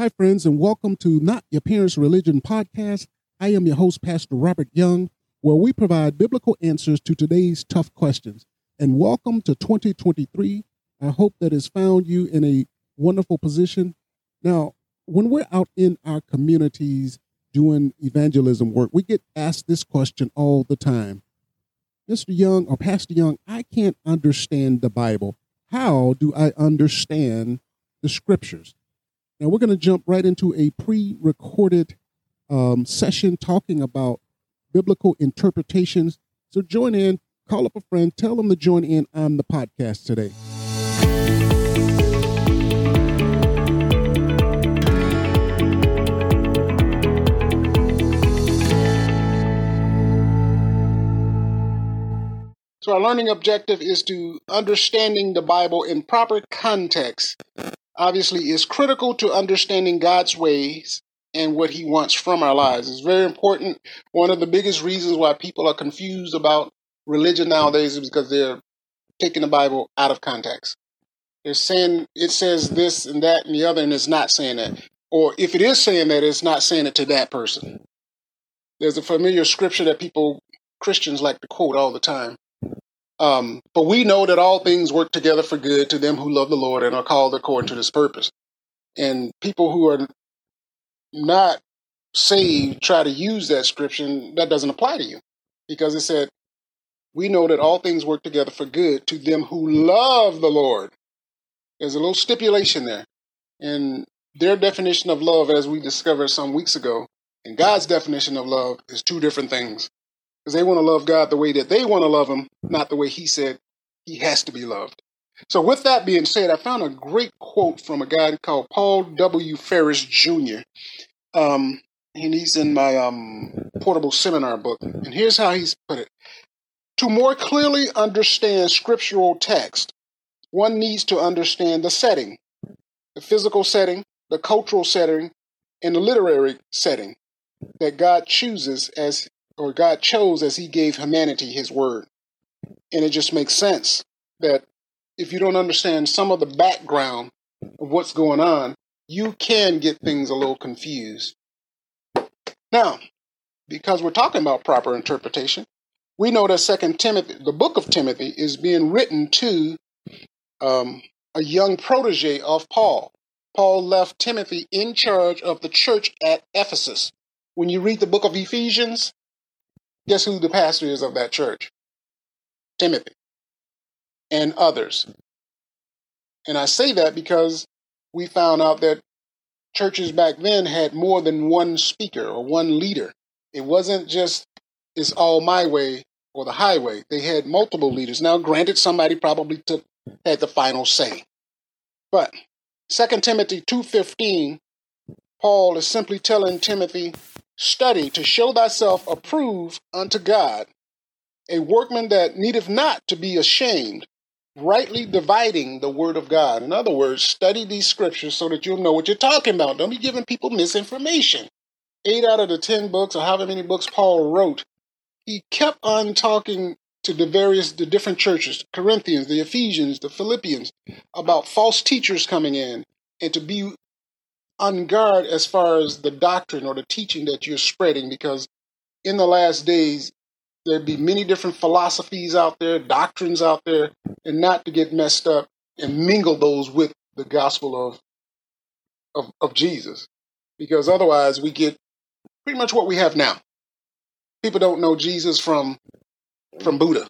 Hi, friends, and welcome to Not Your Parents' Religion podcast. I am your host, Pastor Robert Young, where we provide biblical answers to today's tough questions. And welcome to 2023. I hope that has found you in a wonderful position. Now, when we're out in our communities doing evangelism work, we get asked this question all the time Mr. Young or Pastor Young, I can't understand the Bible. How do I understand the scriptures? Now, we're going to jump right into a pre recorded um, session talking about biblical interpretations. So join in, call up a friend, tell them to join in on the podcast today. So, our learning objective is to understanding the Bible in proper context obviously is critical to understanding God's ways and what he wants from our lives. It's very important. One of the biggest reasons why people are confused about religion nowadays is because they're taking the Bible out of context. They're saying it says this and that and the other, and it's not saying that. Or if it is saying that, it's not saying it to that person. There's a familiar scripture that people, Christians, like to quote all the time. Um, but we know that all things work together for good to them who love the Lord and are called according to this purpose. And people who are not saved try to use that scripture, that doesn't apply to you because it said, We know that all things work together for good to them who love the Lord. There's a little stipulation there. And their definition of love, as we discovered some weeks ago, and God's definition of love is two different things because they want to love God the way that they want to love Him, not the way He said He has to be loved. So, with that being said, I found a great quote from a guy called Paul W. Ferris Jr. Um, and he's in my um, portable seminar book. And here's how he's put it To more clearly understand scriptural text, one needs to understand the setting, the physical setting, the cultural setting, and the literary setting that God chooses as or God chose as He gave humanity His word. And it just makes sense that if you don't understand some of the background of what's going on, you can get things a little confused. Now, because we're talking about proper interpretation, we know that Second Timothy, the book of Timothy, is being written to um, a young protege of Paul. Paul left Timothy in charge of the church at Ephesus. When you read the book of Ephesians, Guess who the pastor is of that church? Timothy and others. And I say that because we found out that churches back then had more than one speaker or one leader. It wasn't just it's all my way or the highway. They had multiple leaders. Now, granted, somebody probably took had the final say. But 2 Timothy 2:15, Paul is simply telling Timothy Study to show thyself approved unto God, a workman that needeth not to be ashamed, rightly dividing the word of God. In other words, study these scriptures so that you'll know what you're talking about. Don't be giving people misinformation. Eight out of the ten books, or however many books Paul wrote, he kept on talking to the various, the different churches, the Corinthians, the Ephesians, the Philippians, about false teachers coming in and to be on guard as far as the doctrine or the teaching that you're spreading because in the last days there'd be many different philosophies out there, doctrines out there, and not to get messed up and mingle those with the gospel of of, of Jesus. Because otherwise we get pretty much what we have now. People don't know Jesus from from Buddha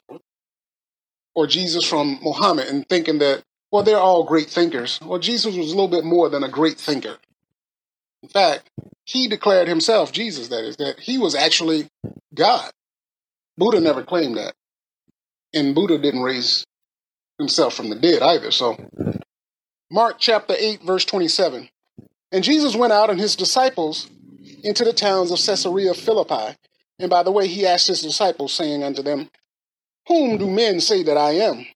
or Jesus from Muhammad and thinking that, well, they're all great thinkers. Well, Jesus was a little bit more than a great thinker. In fact, he declared himself, Jesus that is, that he was actually God. Buddha never claimed that. And Buddha didn't raise himself from the dead either. So, Mark chapter 8, verse 27. And Jesus went out and his disciples into the towns of Caesarea Philippi. And by the way, he asked his disciples, saying unto them, Whom do men say that I am?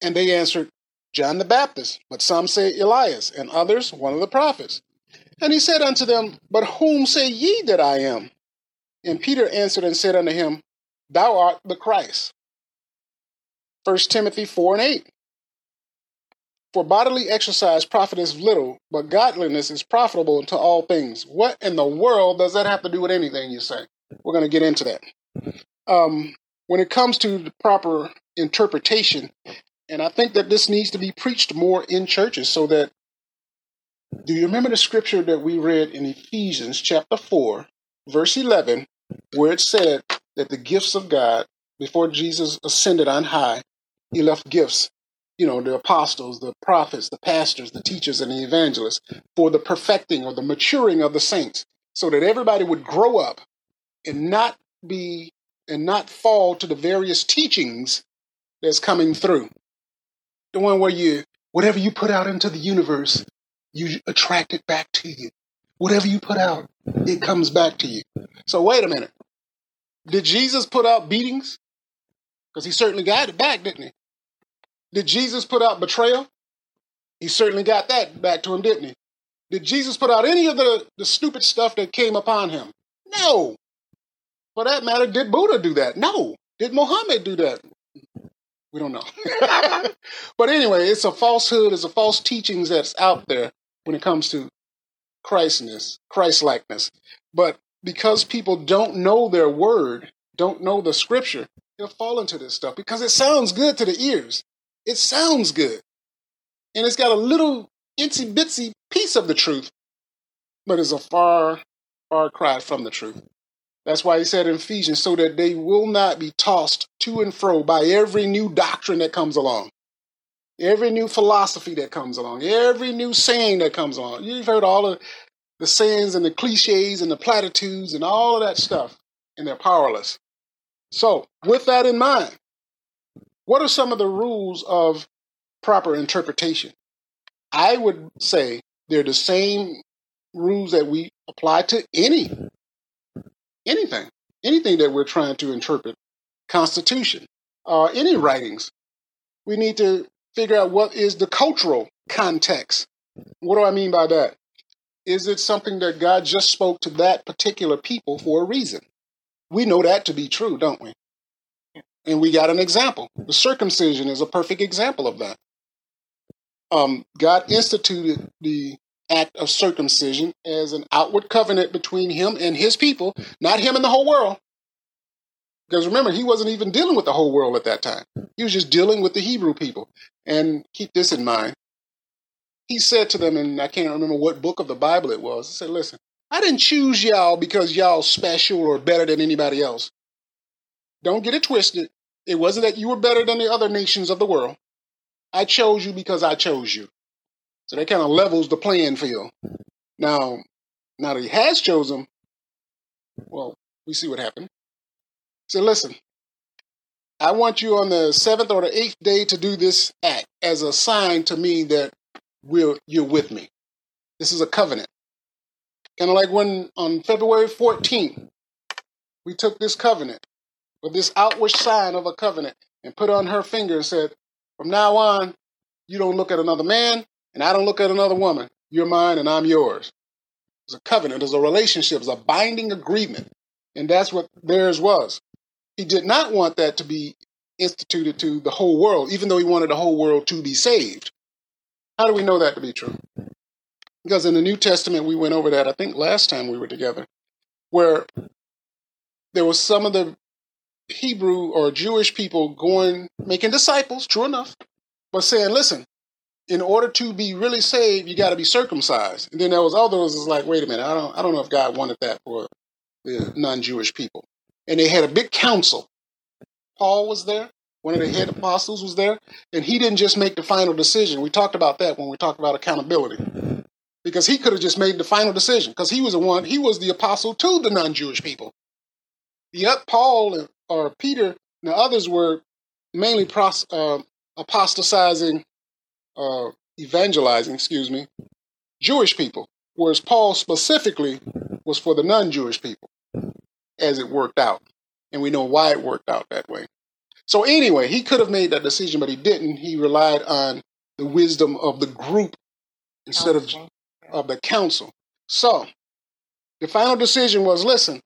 And they answered, John the Baptist, but some say Elias, and others one of the prophets. And he said unto them, But whom say ye that I am? And Peter answered and said unto him, Thou art the Christ. 1 Timothy 4 and 8. For bodily exercise profiteth little, but godliness is profitable unto all things. What in the world does that have to do with anything you say? We're going to get into that. Um, when it comes to the proper interpretation, and I think that this needs to be preached more in churches so that. Do you remember the scripture that we read in Ephesians chapter 4, verse 11, where it said that the gifts of God, before Jesus ascended on high, he left gifts you know, the apostles, the prophets, the pastors, the teachers, and the evangelists for the perfecting or the maturing of the saints so that everybody would grow up and not be and not fall to the various teachings that's coming through. The one where you, whatever you put out into the universe, you attract it back to you. Whatever you put out, it comes back to you. So wait a minute. Did Jesus put out beatings? Because he certainly got it back, didn't he? Did Jesus put out betrayal? He certainly got that back to him, didn't he? Did Jesus put out any of the, the stupid stuff that came upon him? No. For that matter, did Buddha do that? No. Did Muhammad do that? We don't know. but anyway, it's a falsehood, it's a false teachings that's out there when it comes to Christness, Christ-likeness. But because people don't know their word, don't know the scripture, they'll fall into this stuff because it sounds good to the ears. It sounds good. And it's got a little itsy bitsy piece of the truth, but it's a far, far cry from the truth. That's why he said in Ephesians, so that they will not be tossed to and fro by every new doctrine that comes along, every new philosophy that comes along, every new saying that comes along. You've heard all of the sayings and the cliches and the platitudes and all of that stuff, and they're powerless. So, with that in mind, what are some of the rules of proper interpretation? I would say they're the same rules that we apply to any anything, anything that we're trying to interpret. Constitution, uh, any writings. We need to figure out what is the cultural context. What do I mean by that? Is it something that God just spoke to that particular people for a reason? We know that to be true, don't we? And we got an example. The circumcision is a perfect example of that. Um, God instituted the act of circumcision as an outward covenant between him and his people, not him and the whole world. Because remember, he wasn't even dealing with the whole world at that time. He was just dealing with the Hebrew people. And keep this in mind. He said to them, and I can't remember what book of the Bible it was, he said, Listen, I didn't choose y'all because y'all special or better than anybody else. Don't get it twisted. It wasn't that you were better than the other nations of the world. I chose you because I chose you. So that kind of levels the playing field. Now, now that he has chosen, well, we see what happened. So listen, I want you on the seventh or the eighth day to do this act as a sign to me that we're, you're with me. This is a covenant. Kind of like when on February 14th, we took this covenant with this outward sign of a covenant and put on her finger and said, From now on, you don't look at another man and I don't look at another woman. You're mine and I'm yours. It's a covenant, it's a relationship, it's a binding agreement. And that's what theirs was. He did not want that to be instituted to the whole world, even though he wanted the whole world to be saved. How do we know that to be true? Because in the New Testament, we went over that, I think, last time we were together, where there was some of the Hebrew or Jewish people going, making disciples, true enough, but saying, listen, in order to be really saved, you got to be circumcised. And then there was others is like, wait a minute, I don't, I don't know if God wanted that for the non-Jewish people. And they had a big council. Paul was there. One of the head apostles was there. And he didn't just make the final decision. We talked about that when we talked about accountability. Because he could have just made the final decision because he was the one, he was the apostle to the non-Jewish people. Yet Paul or Peter and the others were mainly pros, uh, apostatizing, uh, evangelizing, excuse me, Jewish people, whereas Paul specifically was for the non-Jewish people, as it worked out, and we know why it worked out that way. So anyway, he could have made that decision, but he didn't. He relied on the wisdom of the group instead of of the council. So the final decision was: listen,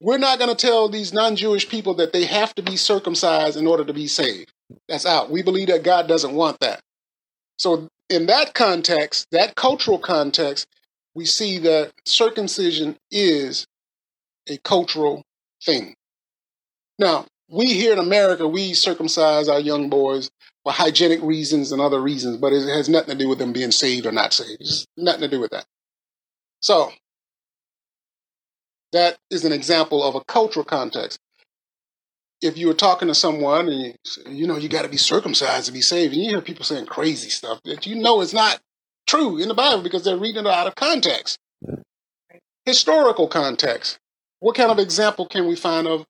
we're not going to tell these non Jewish people that they have to be circumcised in order to be saved. That's out. We believe that God doesn't want that. So in that context, that cultural context, we see that circumcision is a cultural thing. Now, we here in America, we circumcise our young boys for hygienic reasons and other reasons, but it has nothing to do with them being saved or not saved. It's nothing to do with that. So, that is an example of a cultural context. If you were talking to someone and you, you know you got to be circumcised to be saved, and you hear people saying crazy stuff that you know is not true in the Bible because they're reading it out of context. Historical context. What kind of example can we find of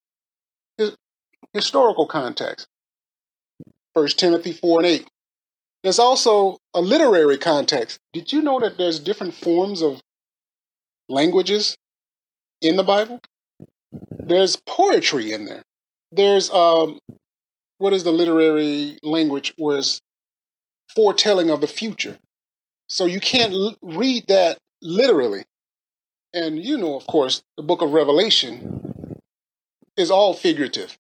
historical context? First Timothy 4 and 8. There's also a literary context. Did you know that there's different forms of languages in the Bible? There's poetry in there. There's um what is the literary language was foretelling of the future. So you can't l- read that literally. And you know, of course, the book of Revelation is all figurative.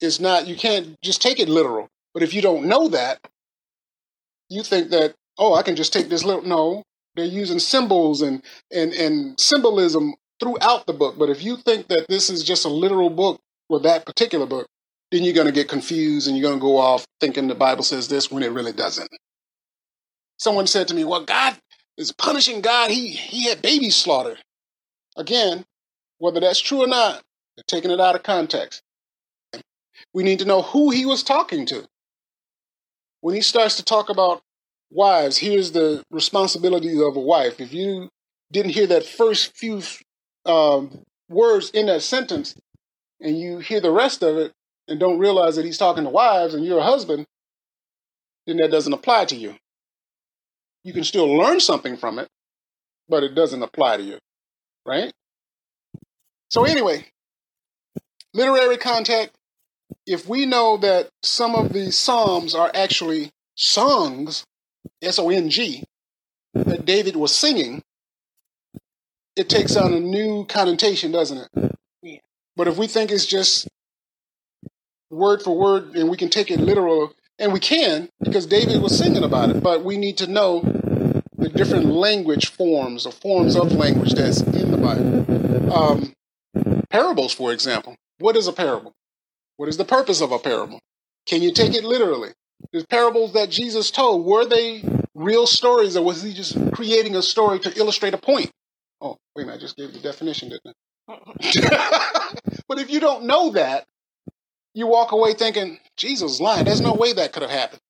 It's not, you can't just take it literal. But if you don't know that, you think that, oh, I can just take this little. No, they're using symbols and, and, and symbolism throughout the book. But if you think that this is just a literal book or that particular book, then you're going to get confused and you're going to go off thinking the Bible says this when it really doesn't. Someone said to me, well, God is punishing God. He, he had baby slaughtered. Again, whether that's true or not, they're taking it out of context. We need to know who he was talking to. When he starts to talk about wives, here's the responsibility of a wife. If you didn't hear that first few um, words in that sentence and you hear the rest of it and don't realize that he's talking to wives and you're a husband, then that doesn't apply to you. You can still learn something from it, but it doesn't apply to you right? So, anyway, literary context. If we know that some of the Psalms are actually songs, S O N G, that David was singing, it takes on a new connotation, doesn't it? Yeah. But if we think it's just word for word and we can take it literal, and we can because David was singing about it, but we need to know the different language forms or forms of language that's in the Bible. Um, parables, for example. What is a parable? What is the purpose of a parable? Can you take it literally? The parables that Jesus told, were they real stories or was he just creating a story to illustrate a point? Oh, wait a minute, I just gave the definition, didn't I? but if you don't know that, you walk away thinking, Jesus lying. There's no way that could have happened.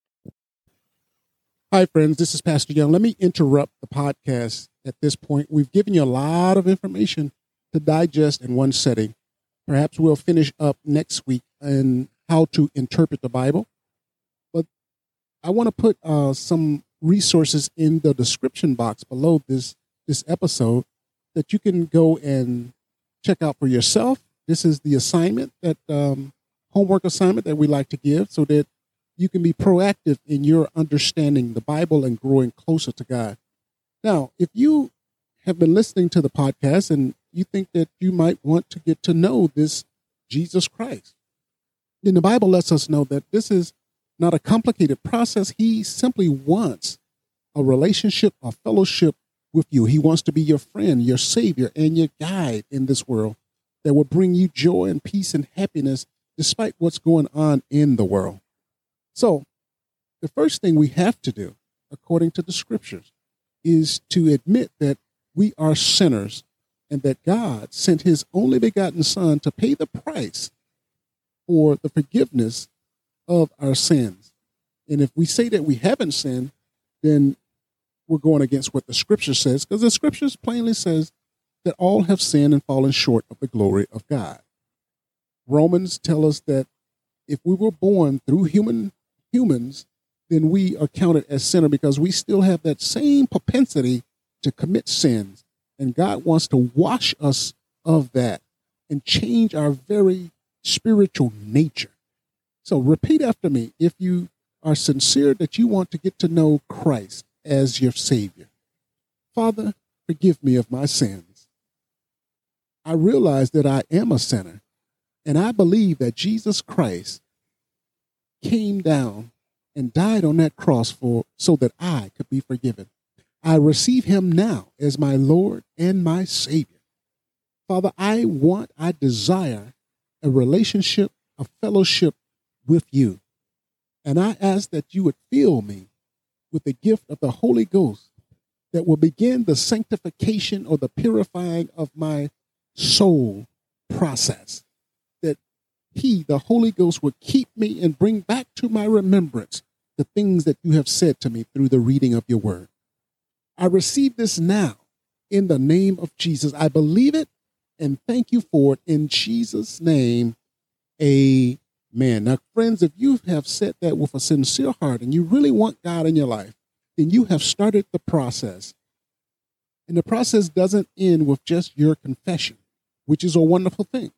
Hi, friends. This is Pastor Young. Let me interrupt the podcast at this point. We've given you a lot of information to digest in one setting. Perhaps we'll finish up next week on how to interpret the Bible. But I want to put uh, some resources in the description box below this this episode that you can go and check out for yourself. This is the assignment that um, homework assignment that we like to give, so that you can be proactive in your understanding the Bible and growing closer to God. Now, if you have been listening to the podcast and you think that you might want to get to know this Jesus Christ, then the Bible lets us know that this is not a complicated process. He simply wants a relationship, a fellowship with you. He wants to be your friend, your savior, and your guide in this world that will bring you joy and peace and happiness despite what's going on in the world. So, the first thing we have to do, according to the scriptures, is to admit that we are sinners and that God sent his only begotten Son to pay the price for the forgiveness of our sins. And if we say that we haven't sinned, then we're going against what the scripture says, because the scriptures plainly says that all have sinned and fallen short of the glory of God. Romans tell us that if we were born through human humans, then we are counted as sinner because we still have that same propensity to commit sins. And God wants to wash us of that and change our very spiritual nature. So repeat after me if you are sincere that you want to get to know Christ as your Savior. Father, forgive me of my sins. I realize that I am a sinner, and I believe that Jesus Christ came down and died on that cross for so that I could be forgiven. I receive him now as my Lord and my Savior. Father, I want, I desire a relationship, a fellowship with you. And I ask that you would fill me with the gift of the Holy Ghost that will begin the sanctification or the purifying of my soul process. He, the Holy Ghost, would keep me and bring back to my remembrance the things that you have said to me through the reading of your word. I receive this now in the name of Jesus. I believe it and thank you for it in Jesus' name. Amen. Now, friends, if you have said that with a sincere heart and you really want God in your life, then you have started the process. And the process doesn't end with just your confession, which is a wonderful thing.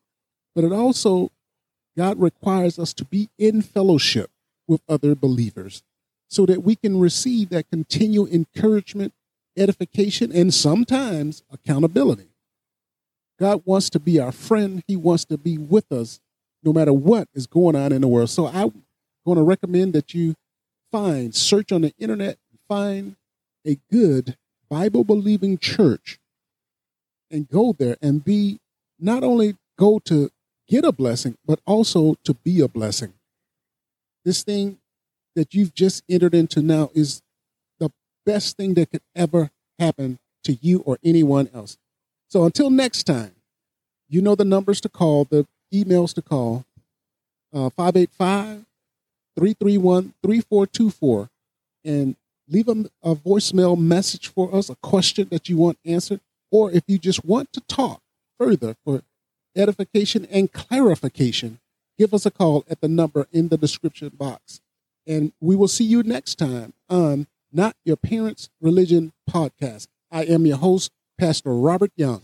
But it also, God requires us to be in fellowship with other believers so that we can receive that continual encouragement, edification, and sometimes accountability. God wants to be our friend. He wants to be with us no matter what is going on in the world. So I'm going to recommend that you find, search on the internet, find a good Bible believing church and go there and be not only go to get a blessing, but also to be a blessing. This thing that you've just entered into now is the best thing that could ever happen to you or anyone else. So until next time, you know the numbers to call, the emails to call uh, 585 331 3424 and leave a, a voicemail message for us, a question that you want answered, or if you just want to talk further for edification and clarification, give us a call at the number in the description box. And we will see you next time on Not Your Parents' Religion podcast. I am your host, Pastor Robert Young.